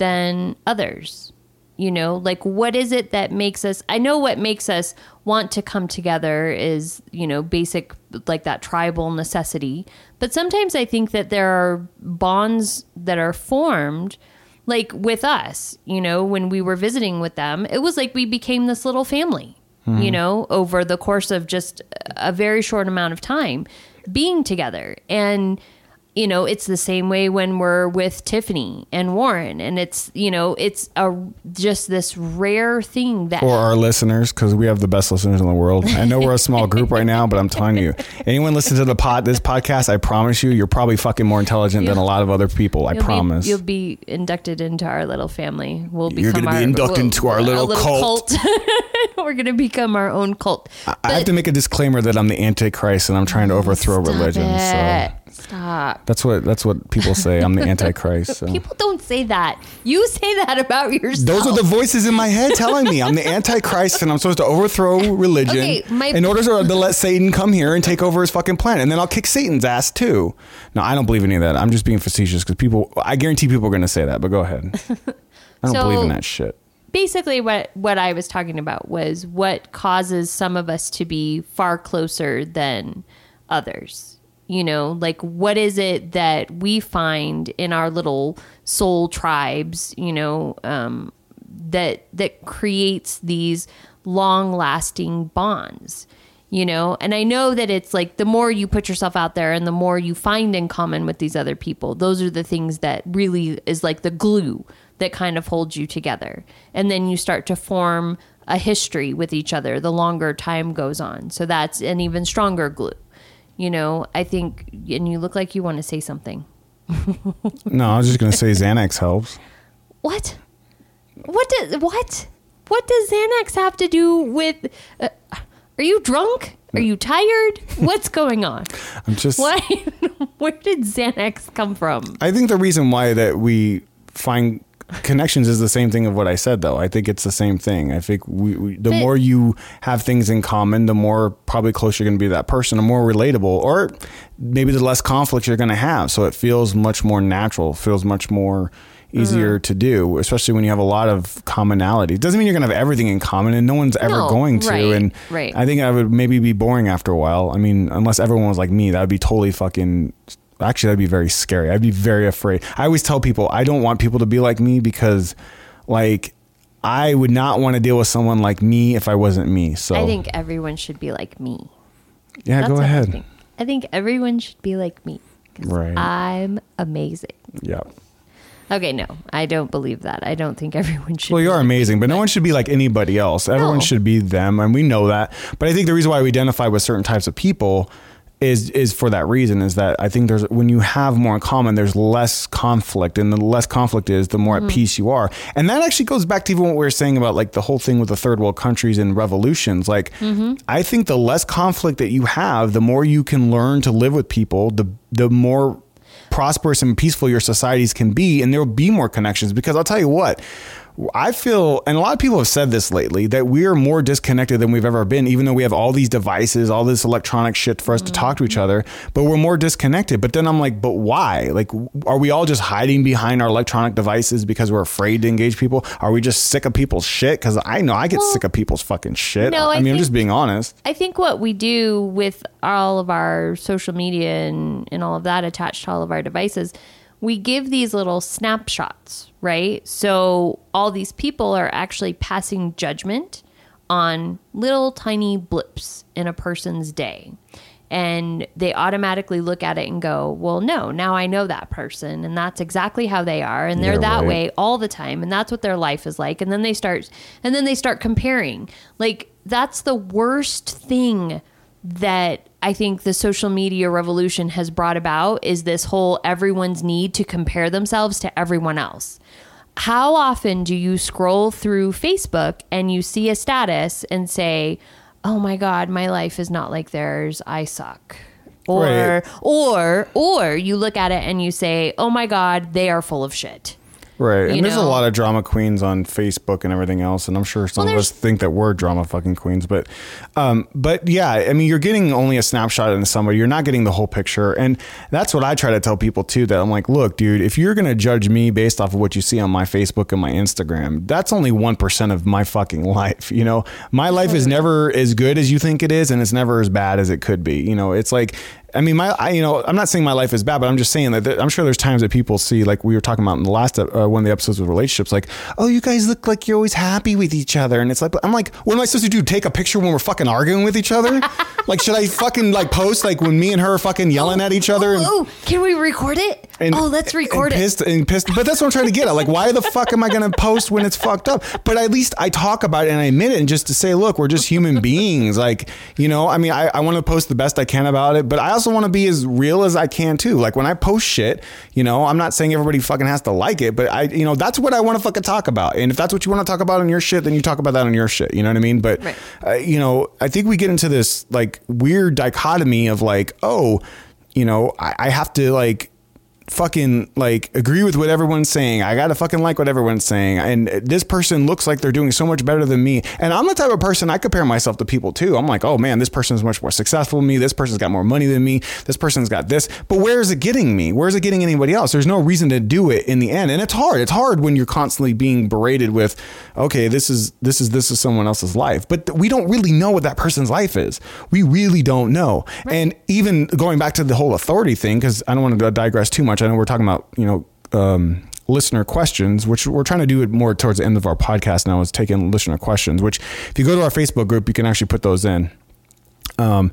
than others? You know, like what is it that makes us? I know what makes us want to come together is, you know, basic, like that tribal necessity. But sometimes I think that there are bonds that are formed like with us, you know, when we were visiting with them, it was like we became this little family, you mm-hmm. know, over the course of just a very short amount of time being together. And, you know, it's the same way when we're with Tiffany and Warren. And it's, you know, it's a just this rare thing that For our listeners, because we have the best listeners in the world. I know we're a small group right now, but I'm telling you, anyone listen to the pod, this podcast, I promise you, you're probably fucking more intelligent than a lot of other people. I You'll be- promise. you'll be inducted into our little family. We'll become You're gonna be our, inducted we'll- into our a little cult. We're gonna become our own cult. I have to make a disclaimer that I'm the Antichrist and I'm trying to overthrow religion. It. So Stop. that's what that's what people say. I'm the Antichrist. So. People don't say that. You say that about yourself. Those are the voices in my head telling me I'm the Antichrist and I'm supposed to overthrow religion Okay, my- in order to, let Satan come here and take over his fucking planet. And then I'll kick Satan's ass too. No, I don't believe any of that. I'm just being facetious because people, I guarantee people are going to say that, but go ahead. I don't So- believe in that shit. basically what what I was talking about was what causes some of us to be far closer than others. You know, like what is it that we find in our little soul tribes, you know, um, that that creates these long-lasting bonds. You know, and I know that it's like the more you put yourself out there and the more you find in common with these other people, those are the things that really is like the glue that kind of holds you together. And then you start to form a history with each other the longer time goes on. So that's an even stronger glue. You know, I think, and you look like you want to say something. No, I was just going to say Xanax helps. What? What does what? What does Xanax have to do with? Uh, are you drunk? Are you tired? What's going on? I'm just, Why? Where did Xanax come from? I think the reason why that we find connections is the same thing of what I said though. I think it's the same thing. I think we, we the But- more you have things in common, the more probably close you're going to be to that person, the more relatable or maybe the less conflict you're going to have. So it feels much more natural, feels much more easier Mm-hmm. to do, especially when you have a lot of commonality. It doesn't mean you're going to have everything in common and no one's ever No, going to right, and right. I think I would maybe be boring after a while. I mean, unless everyone was like me, that would be totally fucking. Actually, that'd be very scary. I'd be very afraid. I always tell people I don't want people to be like me because, like, I would not want to deal with someone like me if I wasn't me. So I think everyone should be like me. yeah, That's go what I ahead. think. I think everyone should be like me. Right. I'm amazing. Yeah. Okay, no, I don't believe that. I don't think everyone should. Well, you are like amazing, but no one should be like anybody else. Everyone No. should be them, and we know that. But I think the reason why we identify with certain types of people is is for that reason. Is that I think there's when you have more in common, there's less conflict, and the less conflict is, the more Mm-hmm. at peace you are. And that actually goes back to even what we were saying about like the whole thing with the third world countries and revolutions. Like, Mm-hmm. I think the less conflict that you have, the more you can learn to live with people. The the more prosperous and peaceful your societies can be, and there will be more connections. Because I'll tell you what, I feel, and a lot of people have said this lately, that we are more disconnected than we've ever been, even though we have all these devices, all this electronic shit for us to talk to each other, but we're more disconnected. But then I'm like, but why? Like, are we all just hiding behind our electronic devices because we're afraid to engage people? Are we just sick of people's shit? Because I know I get Well, sick of people's fucking shit. no, I, I mean, I'm just being honest. I think what we do with all of our social media and, and all of that attached to all of our devices, we give these little snapshots, right? So all these people are actually passing judgment on little tiny blips in a person's day. And they automatically look at it and go, well, no, now I know that person. And that's exactly how they are. And they're Yeah, that right. way all the time and that's what their life is like and then they start and then they start comparing like that's the worst thing that i think the social media revolution has brought about is this whole everyone's need to compare themselves to everyone else how often do you scroll through facebook and you see a status and say oh my god my life is not like theirs. I suck. Or Right. or or you look at it and you say oh my god they are full of shit Right. And there's a lot of drama queens on Facebook and everything else. And I'm sure some Well, of us think that we're drama fucking queens. But, um, but yeah, I mean, you're getting only a snapshot into somebody. You're not getting the whole picture. And that's what I try to tell people too that I'm like, look, dude, if you're going to judge me based off of what you see on my Facebook and my Instagram, that's only 1% of my fucking life. You know, my life is never as good as you think it is. And it's never as bad as it could be. You know, it's like, I mean, my, I, you know, I'm not saying my life is bad, but I'm just saying that, I'm sure there's times that people see, like we were talking about in the last, uh, one of the episodes with relationships, like, oh, you guys look like you're always happy with each other. And it's like, I'm like, what am I supposed to do? Take a picture when we're fucking arguing with each other? like, should I fucking like post like when me and her are fucking yelling at each other? and- Oh, can we record it? And- oh, let's record and it. pissed, and pissed. But that's what I'm trying to get at. Like, why the fuck am I going to post when it's fucked up? But at least I talk about it and I admit it, and just to say, look, we're just human beings. Like, you know, I mean, I, I want to post the best I can about it, but I also want to be as real as I can too. Like when I post shit, you know, I'm not saying everybody fucking has to like it, but I, you know, that's what I want to fucking talk about. And if that's what you want to talk about on your shit, then you talk about that on your shit. You know what I mean? But, Right. uh, you know, I think we get into this like weird dichotomy of like, oh, you know, I, I have to like fucking like agree with what everyone's saying. I gotta fucking like what everyone's saying. And this person looks like they're doing so much better than me. And I'm the type of person I compare myself to people too. I'm like, oh man, this person's much more successful than me. This person's got more money than me. This person's got this. But where is it getting me? Where is it getting anybody else? There's no reason to do it in the end. And it's hard. It's hard when you're constantly being berated with, okay, this is this is this is someone else's life. But we don't really know what that person's life is. We really don't know. And even going back to the whole authority thing, because I don't want to digress too much. I know we're talking about, you know, um, listener questions, which we're trying to do it more towards the end of our podcast now is taking listener questions, which if you go to our Facebook group, you can actually put those in. Um,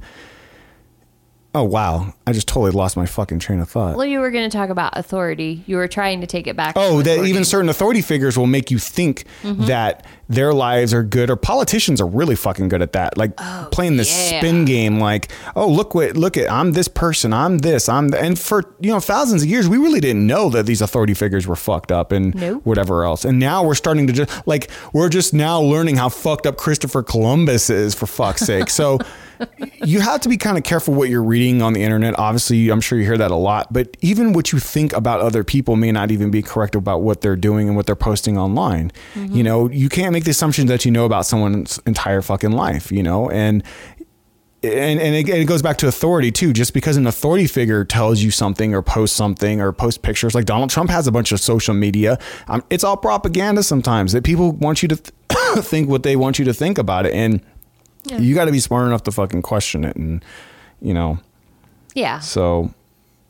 oh, wow. I just totally lost my fucking train of thought. well, you were going to talk about authority. You were trying to take it back. Oh, that even certain authority figures will make you think Mm-hmm. that their lives are good, or politicians are really fucking good at that. Like playing this Oh, yeah. spin game, like, oh, look what, look at, I'm this person, I'm this, I'm, th-. and for you know thousands of years, we really didn't know that these authority figures were fucked up and Nope. whatever else. And now we're starting to just like we're just now learning how fucked up Christopher Columbus is, for fuck's sake. So. you have to be kind of careful what you're reading on the internet. Obviously, I'm sure you hear that a lot, but even what you think about other people may not even be correct about what they're doing and what they're posting online. You know, you can't make the assumption that you know about someone's entire fucking life, you know, and and and it, it goes back to authority too. Just because an authority figure tells you something or posts something or posts pictures, like Donald Trump has a bunch of social media, um, it's all propaganda. Sometimes that people want you to th- think what they want you to think about it, and you got to be smart enough to fucking question it, and you know. Yeah. So,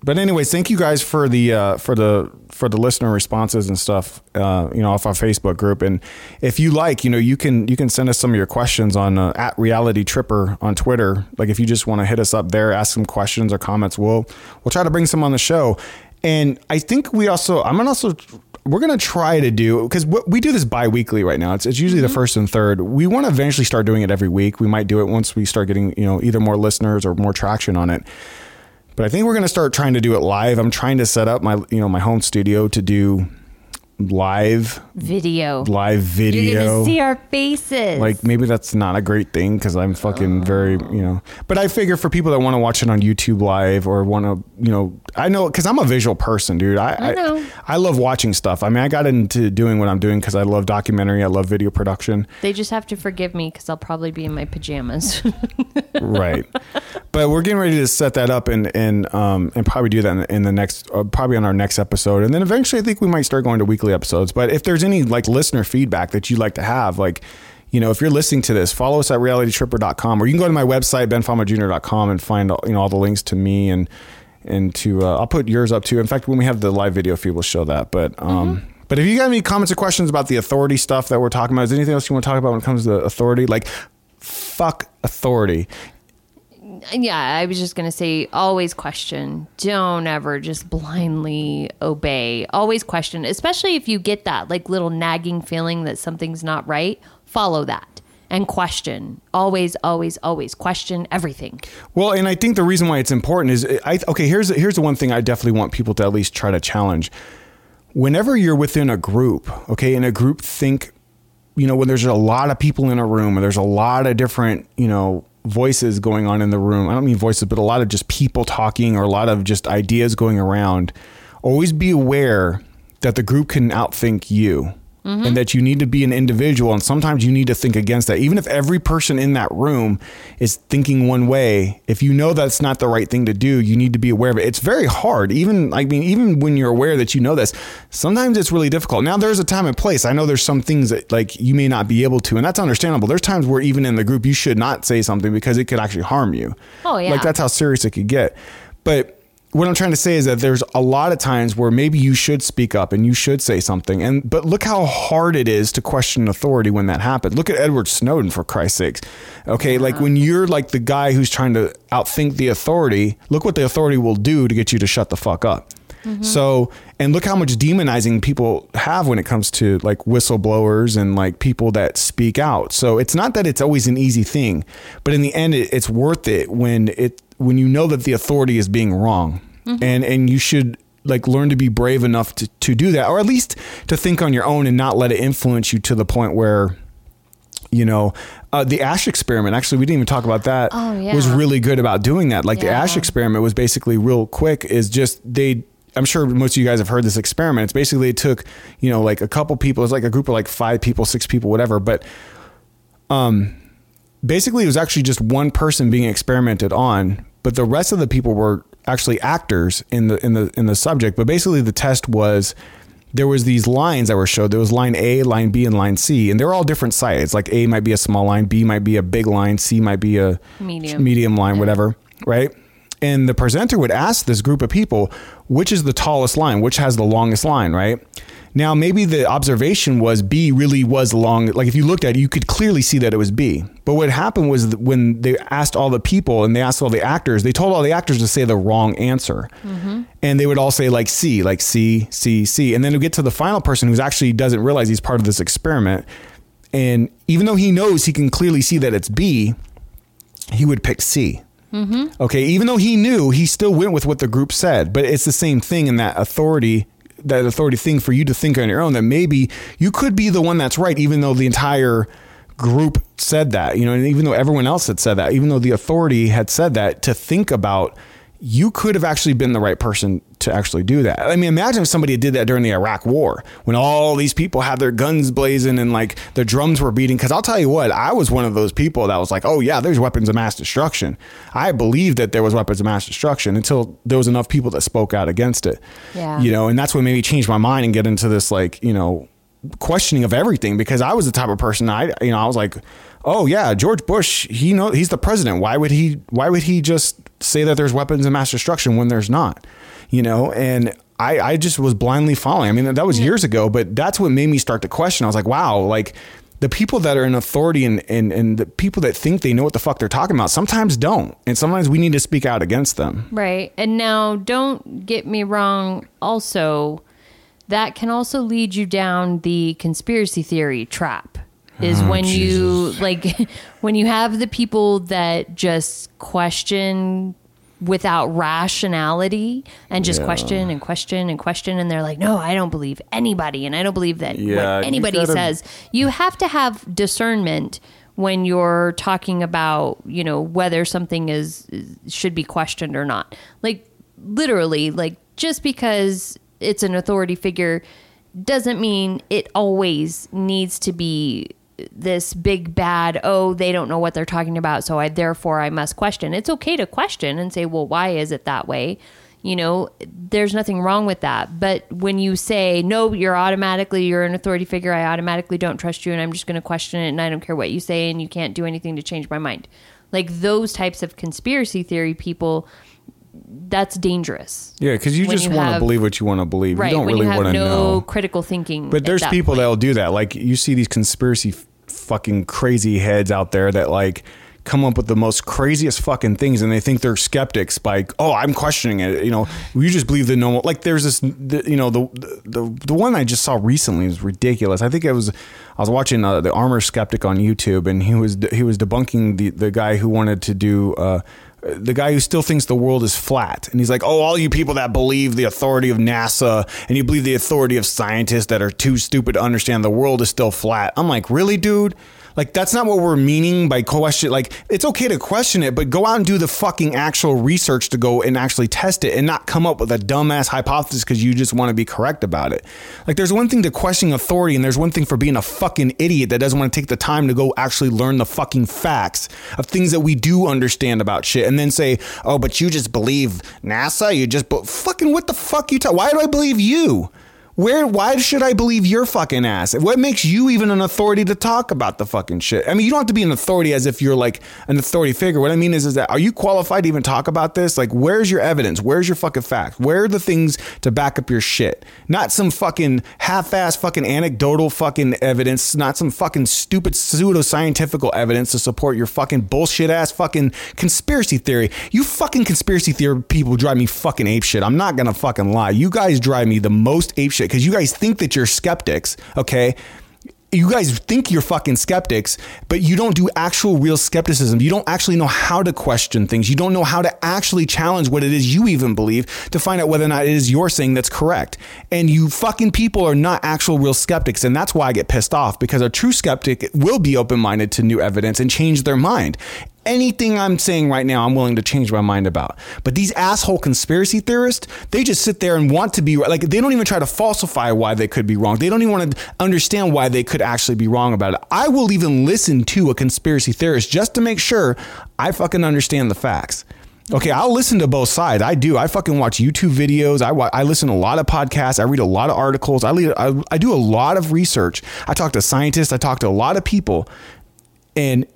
but anyways, thank you guys for the uh, for the for the listener responses and stuff. Uh, you know, off our Facebook group, and if you like, you know, you can you can send us some of your questions on uh, at Reality Tripper on Twitter. Like if you just want to hit us up there, ask some questions or comments, we'll we'll try to bring some on the show. And I think we also I'm gonna also we're gonna try to do because we do this bi-weekly right now. It's it's usually the mm-hmm. first and third. We want to eventually start doing it every week. We might do it once we start getting you know either more listeners or more traction on it but I think we're going to start trying to do it live. I'm trying to set up my you know my home studio to do live Video. live video. see our faces. like maybe that's not a great thing because I'm fucking very you know. But I figure for people that want to watch it on YouTube live or want to you know I know because I'm a visual person, dude. I I know. I, love watching stuff. I mean, I got into doing what I'm doing because I love documentary. I love video production. they just have to forgive me because I'll probably be in my pajamas. right but we're getting ready to set that up and and um and probably do that in, in the next uh, probably on our next episode and then eventually i think we might start going to weekly episodes but if there's any like listener feedback that you'd like to have like you know if you're listening to this follow us at realitytripper.com or you can go to my website benfamajr.com and find you know all the links to me and and to uh, i'll put yours up too in fact when we have the live video feed we'll show that but um But if you got any comments or questions about the authority stuff that we're talking about, is anything else you want to talk about when it comes to authority? Like, fuck authority. Yeah, I was just going to say always question. Don't ever just blindly obey. Always question, especially if you get that like little nagging feeling that something's not right. Follow that and question. Always, always, always question everything. Well, and I think the reason why it's important is I okay, here's here's the one thing I definitely want people to at least try to challenge. Whenever you're within a group, okay, in a group think, you know, when there's a lot of people in a room and there's a lot of different, you know, voices going on in the room. I don't mean voices, but a lot of just people talking or a lot of just ideas going around. Always be aware that the group can outthink you. Mm-hmm. And that you need to be an individual, and sometimes you need to think against that. Even if every person in that room is thinking one way, if you know that's not the right thing to do, you need to be aware of it. It's very hard. Even I mean, even when you're aware that you know this, sometimes it's really difficult. Now there's a time and place. I know there's some things that like you may not be able to, and that's understandable. There's times where even in the group you should not say something because it could actually harm you. Oh, yeah. Like that's how serious it could get. But what I'm trying to say is that there's a lot of times where maybe you should speak up and you should say something. And but look how hard it is to question authority when that happens. Look at Edward Snowden for Christ's sakes. Okay, like when you're like the guy who's trying to outthink the authority, look what the authority will do to get you to shut the fuck up. So, and look how much demonizing people have when it comes to like whistleblowers and like people that speak out. So it's not that it's always an easy thing, but in the end, it, it's worth it when it when you know that the authority is being wrong, and and you should like learn to be brave enough to to do that, or at least to think on your own and not let it influence you to the point where you know uh, the Asch experiment actually we didn't even talk about that Oh, yeah. was really good about doing that. Like the Asch experiment was basically real quick is just they i'm sure most of you guys have heard this experiment. It's basically it took you know like a couple people it's like a group of like five people six people whatever but um basically it was actually just one person being experimented on but the rest of the people were actually actors in the in the in the subject but basically the test was there was these lines that were showed. There was line a line b and line c and they're all different sizes like a might be a small line b might be a big line c might be a Medium. medium line whatever right? And the presenter would ask this group of people which is the tallest line which has the longest line right now maybe the observation was b really was long like if you looked at it you could clearly see that it was b. But what happened was that when they asked all the people and they asked all the actors they told all the actors to say the wrong answer. Mm-hmm. And they would all say like c like c c c. And then we get to the final person who's actually doesn't realize he's part of this experiment. And even though he knows he can clearly see that it's b he would pick C. Mm-hmm. Okay, even though he knew, he still went with what the group said. But it's the same thing in that authority, that authority thing for you to think on your own that maybe you could be the one that's right, even though the entire group said that. You know, and even though everyone else had said that, even though the authority had said that, to think about you could have actually been the right person to actually do that. I mean, imagine if somebody did that during the Iraq War when all these people had their guns blazing and like the drums were beating. Because I'll tell you what, I was one of those people that was like, oh, yeah, there's weapons of mass destruction. I believed that there was weapons of mass destruction until there was enough people that spoke out against it. Yeah. You know, and that's what made me change my mind and get into this, like, you know, questioning of everything because I was the type of person I you know I was like oh yeah George Bush he know he's the president. Why would he why would he just say that there's weapons of mass destruction when there's not? You know and I I just was blindly following. I mean that was years ago but that's what made me start to question. I was like wow like the people that are in authority and, and, and the people that think they know what the fuck they're talking about sometimes don't. And sometimes we need to speak out against them. Right. And now, don't get me wrong, also, that can also lead you down the conspiracy theory trap. Is Oh, when you like when you have the people that just question without rationality and just Yeah. question and question and question and they're like no I don't believe anybody and I don't believe that Yeah, what you anybody gotta- says. You have to have discernment when you're talking about you know whether something is should be questioned or not. Like literally like just because it's an authority figure doesn't mean it always needs to be this big bad oh they don't know what they're talking about so i therefore i must question. It's okay to question and say well why is it that way? You know there's nothing wrong with that. But when you say no you're automatically you're an authority figure i automatically don't trust you and i'm just going to question it and i don't care what you say and you can't do anything to change my mind. Like those types of conspiracy theory people that's dangerous. Yeah because you When just want to believe what you want to believe right you don't really want to no know. critical thinking But there's that people point. that'll do that. Like you see these conspiracy f- fucking crazy heads out there that like come up with the most craziest fucking things and they think they're skeptics by oh I'm questioning it you know? You just believe the normal like there's this the, you know the, the the one I just saw recently is ridiculous. I think it was I was watching uh, the Armored Skeptic on YouTube and he was he was debunking the the guy who wanted to do uh the guy who still thinks the world is flat. And he's like oh all you people that believe the authority of nasa and you believe the authority of scientists that are too stupid to understand the world is still flat. I'm like really dude Like that's not what we're meaning by question. Like it's okay to question it, but go out and do the fucking actual research to go and actually test it and not come up with a dumbass hypothesis because you just want to be correct about it. Like there's one thing to questioning authority and there's one thing for being a fucking idiot that doesn't want to take the time to go actually learn the fucking facts of things that we do understand about shit and then say, "Oh, but you just believe NASA? You just but fucking what the fuck you talk? Why do I believe you?" Where? Why should I believe your fucking ass? What makes you even an authority to talk about the fucking shit? I mean, you don't have to be an authority as if you're like an authority figure. What I mean is, is that are you qualified to even talk about this? Like, where's your evidence? Where's your fucking facts? Where are the things to back up your shit? Not some fucking half-ass fucking anecdotal fucking evidence. Not some fucking stupid pseudo scientifical evidence to support your fucking bullshit ass fucking conspiracy theory. You fucking conspiracy theory people drive me fucking ape shit. I'm not gonna fucking lie. You guys drive me the most ape shit because you guys think that you're skeptics, okay? You guys think you're fucking skeptics, but you don't do actual real skepticism. You don't actually know how to question things. You don't know how to actually challenge what it is you even believe to find out whether or not it is you're saying that's correct. And you fucking people are not actual real skeptics. And that's why I get pissed off because a true skeptic will be open minded to new evidence and change their mind anything I'm saying right now, I'm willing to change my mind about. But these asshole conspiracy theorists, they just sit there and want to be like, they don't even try to falsify why they could be wrong. They don't even want to understand why they could actually be wrong about it. I will even listen to a conspiracy theorist just to make sure I fucking understand the facts. Okay, I'll listen to both sides. I do. I fucking watch YouTube videos. I, I listen to a lot of podcasts. I read a lot of articles. I, lead, I, I do a lot of research. I talk to scientists. I talk to a lot of people. And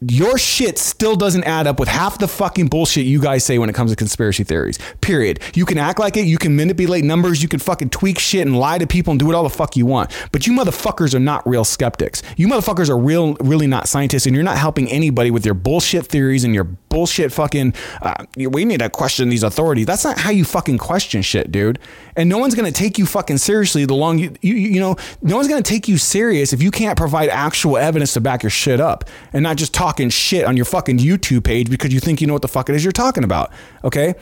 your shit still doesn't add up with half the fucking bullshit you guys say when it comes to conspiracy theories. Period. You can act like it, you can manipulate numbers, you can fucking tweak shit and lie to people and do it all the fuck you want. But you motherfuckers are not real skeptics. You motherfuckers are real, really not scientists, and you're not helping anybody with your bullshit theories and your bullshit fucking. Uh, we need to question these authorities. That's not how you fucking question shit, dude. And no one's gonna take you fucking seriously the long you you, you know. No one's gonna take you serious if you can't provide actual evidence to back your shit up and not just talking shit on your fucking YouTube page because you think you know what the fuck it is you're talking about. Okay?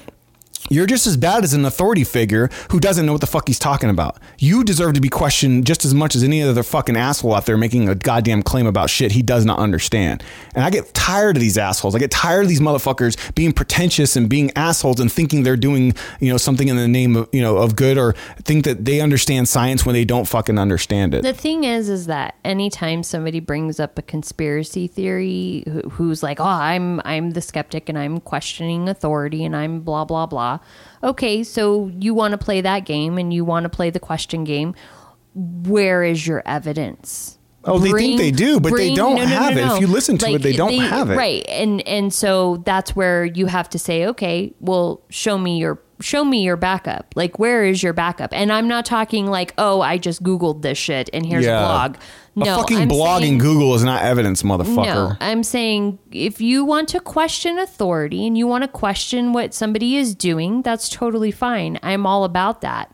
You're just as bad as an authority figure who doesn't know what the fuck he's talking about. You deserve to be questioned just as much as any other fucking asshole out there making a goddamn claim about shit he does not understand. And I get tired of these assholes. I get tired of these motherfuckers being pretentious and being assholes and thinking they're doing, you know, something in the name of, you know, of good or think that they understand science when they don't fucking understand it. The thing is, is that anytime somebody brings up a conspiracy theory, who's like, "Oh, I'm I'm the skeptic and I'm questioning authority and I'm blah blah blah," Okay, so you want to play that game and you want to play the question game. Where is your evidence? Oh, bring, they think they do, but bring, they don't no, no, have no, it. If you listen to like, it, they don't they, have it. Right. And and so that's where you have to say, okay, well, show me your show me your backup. Like where is your backup? And I'm not talking like, oh, I just googled this shit and here's yeah. a blog. No, a fucking I'm blog saying, in Google is not evidence, motherfucker. No, I'm saying if you want to question authority and you want to question what somebody is doing, that's totally fine. I'm all about that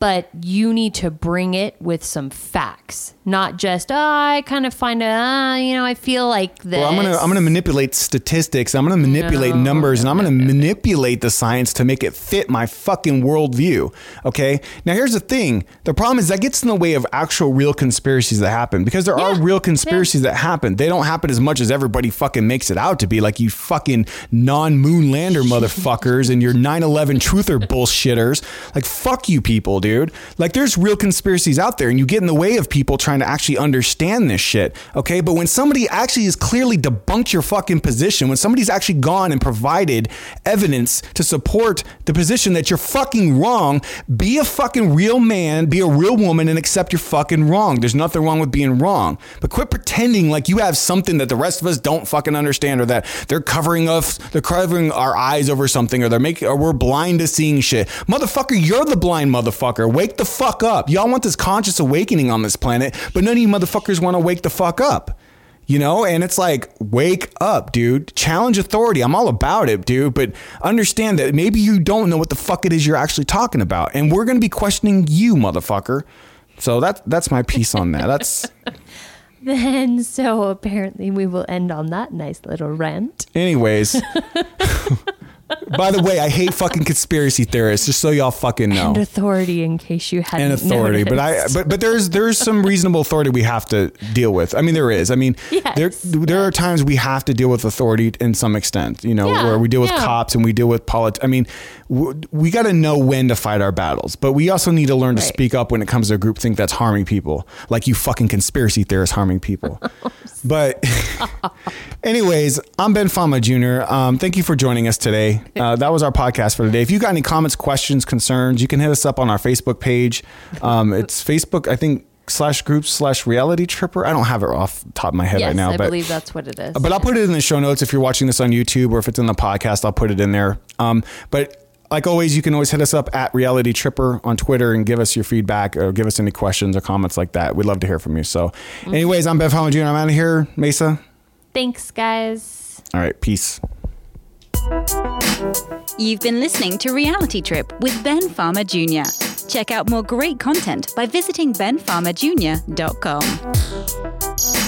but you need to bring it with some facts, not just oh, I kind of find a uh, you know I feel like this. Well, I'm gonna I'm gonna manipulate statistics. I'm gonna manipulate no, numbers, and I'm gonna manipulate the science to make it fit my fucking worldview. Okay. Now here's the thing. The problem is that gets in the way of actual real conspiracies that happen because there yeah, are real conspiracies yeah. that happen. They don't happen as much as everybody fucking makes it out to be. Like you fucking non-moon lander motherfuckers and your 9/11 truther bullshitters. Like fuck you people, dude dude. Like there's real conspiracies out there and you get in the way of people trying to actually understand this shit. Okay. But when somebody actually has clearly debunked your fucking position, when somebody's actually gone and provided evidence to support the position that you're fucking wrong, be a fucking real man, be a real woman and accept you're fucking wrong. There's nothing wrong with being wrong. But quit pretending like you have something that the rest of us don't fucking understand or that they're covering us, they're covering our eyes over something or they're making, or we're blind to seeing shit. Motherfucker, you're the blind motherfucker motherfucker. Wake the fuck up. Y'all want this conscious awakening on this planet, but none of you motherfuckers want to wake the fuck up. You know, and it's like, wake up, dude. Challenge authority. I'm all about it, dude. But understand that maybe you don't know what the fuck it is you're actually talking about. And we're going to be questioning you, motherfucker. So that, that's my piece on that. That's. then, so apparently we will end on that nice little rant. Anyways. By the way, I hate fucking conspiracy theorists. Just so y'all fucking know. And authority, in case you hadn't and authority. But I but but there's there's some reasonable authority we have to deal with. I mean there is. I mean Yes, there there are times we have to deal with authority in some extent. You know Yeah, where we deal with yeah. cops and we deal with politics. I mean we got to know when to fight our battles, but we also need to learn to Right. speak up when it comes to a group think that's harming people, like you fucking conspiracy theorists harming people. but anyways, I'm Ben Fama Jr. Um, thank you for joining us today. Uh, that was our podcast for today. If you got any comments, questions, concerns, you can hit us up on our Facebook page. Um, it's Facebook, I think, slash groups slash reality tripper. I don't have it off the top of my head yes, right now, I but believe that's what it is. but I'll put it in the show notes if you're watching this on YouTube or if it's in the podcast, I'll put it in there. Um, but like always, you can always hit us up at Reality Tripper on Twitter and give us your feedback or give us any questions or comments like that. We'd love to hear from you. So, mm-hmm. anyways, I'm Ben Fama Jr. I'm out of here. Mesa. Thanks, guys. All right. Peace. You've been listening to Reality Trip with Ben Fama Jr. Check out more great content by visiting benfamajr.com.